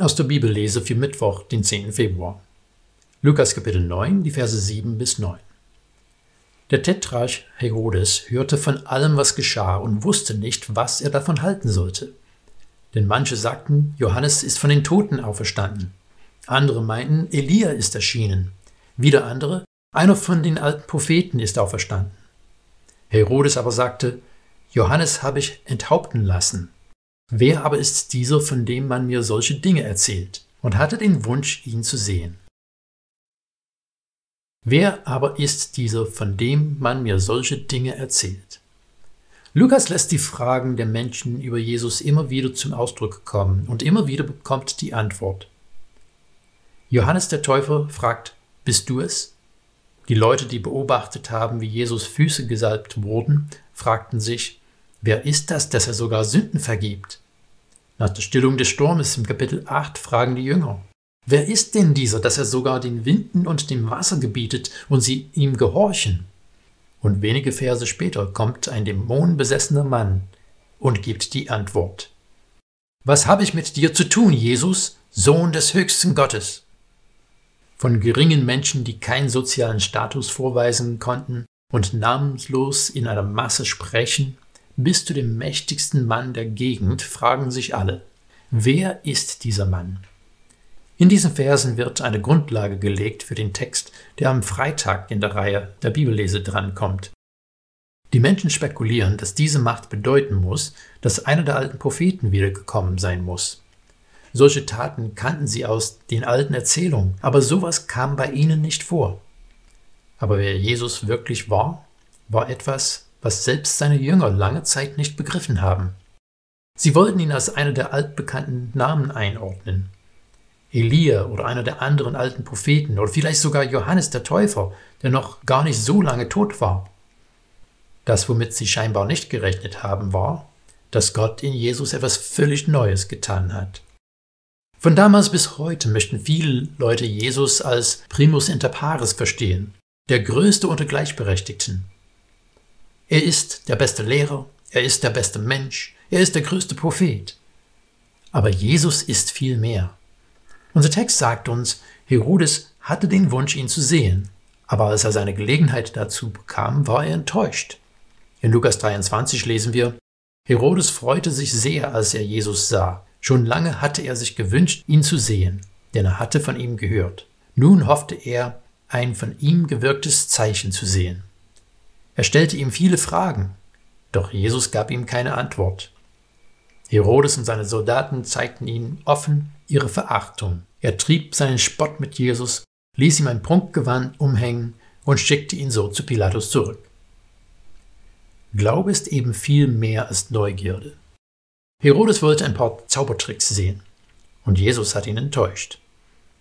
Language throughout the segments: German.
Aus der Bibellese für Mittwoch, den 10. Februar. Lukas Kapitel 9, die Verse 7 bis 9. Der Tetrarch Herodes hörte von allem, was geschah, und wusste nicht, was er davon halten sollte. Denn manche sagten, Johannes ist von den Toten auferstanden. Andere meinten, Elia ist erschienen. Wieder andere, einer von den alten Propheten ist auferstanden. Herodes aber sagte, Johannes habe ich enthaupten lassen. Wer aber ist dieser, von dem man mir solche Dinge erzählt? Und hatte den Wunsch, ihn zu sehen. Wer aber ist dieser, von dem man mir solche Dinge erzählt? Lukas lässt die Fragen der Menschen über Jesus immer wieder zum Ausdruck kommen und immer wieder bekommt die Antwort. Johannes der Täufer fragt, bist du es? Die Leute, die beobachtet haben, wie Jesus Füße gesalbt wurden, fragten sich, wer ist das, dass er sogar Sünden vergibt? Nach der Stillung des Sturmes im Kapitel 8 fragen die Jünger, wer ist denn dieser, dass er sogar den Winden und dem Wasser gebietet und sie ihm gehorchen? Und wenige Verse später kommt ein dämonenbesessener Mann und gibt die Antwort. Was habe ich mit dir zu tun, Jesus, Sohn des höchsten Gottes? Von geringen Menschen, die keinen sozialen Status vorweisen konnten und namenslos in einer Masse sprechen, bis zu dem mächtigsten Mann der Gegend fragen sich alle, wer ist dieser Mann? In diesen Versen wird eine Grundlage gelegt für den Text, der am Freitag in der Reihe der Bibellese drankommt. Die Menschen spekulieren, dass diese Macht bedeuten muss, dass einer der alten Propheten wiedergekommen sein muss. Solche Taten kannten sie aus den alten Erzählungen, aber sowas kam bei ihnen nicht vor. Aber wer Jesus wirklich war, war etwas, was selbst seine Jünger lange Zeit nicht begriffen haben. Sie wollten ihn als einer der altbekannten Namen einordnen. Elia oder einer der anderen alten Propheten oder vielleicht sogar Johannes der Täufer, der noch gar nicht so lange tot war. Das, womit sie scheinbar nicht gerechnet haben, war, dass Gott in Jesus etwas völlig Neues getan hat. Von damals bis heute möchten viele Leute Jesus als Primus inter pares verstehen, der Größte unter Gleichberechtigten. Er ist der beste Lehrer, er ist der beste Mensch, er ist der größte Prophet. Aber Jesus ist viel mehr. Unser Text sagt uns, Herodes hatte den Wunsch, ihn zu sehen, aber als er seine Gelegenheit dazu bekam, war er enttäuscht. In Lukas 23 lesen wir, Herodes freute sich sehr, als er Jesus sah. Schon lange hatte er sich gewünscht, ihn zu sehen, denn er hatte von ihm gehört. Nun hoffte er, ein von ihm gewirktes Zeichen zu sehen. Er stellte ihm viele Fragen, doch Jesus gab ihm keine Antwort. Herodes und seine Soldaten zeigten ihm offen ihre Verachtung. Er trieb seinen Spott mit Jesus, ließ ihm ein Prunkgewand umhängen und schickte ihn so zu Pilatus zurück. Glaube ist eben viel mehr als Neugierde. Herodes wollte ein paar Zaubertricks sehen, und Jesus hat ihn enttäuscht.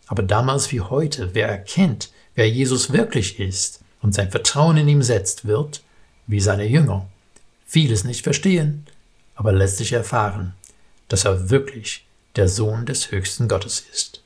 Aber damals wie heute, wer erkennt, wer Jesus wirklich ist und sein Vertrauen in ihm setzt, wird, wie seine Jünger, vieles nicht verstehen, aber letztlich erfahren, dass er wirklich der Sohn des höchsten Gottes ist.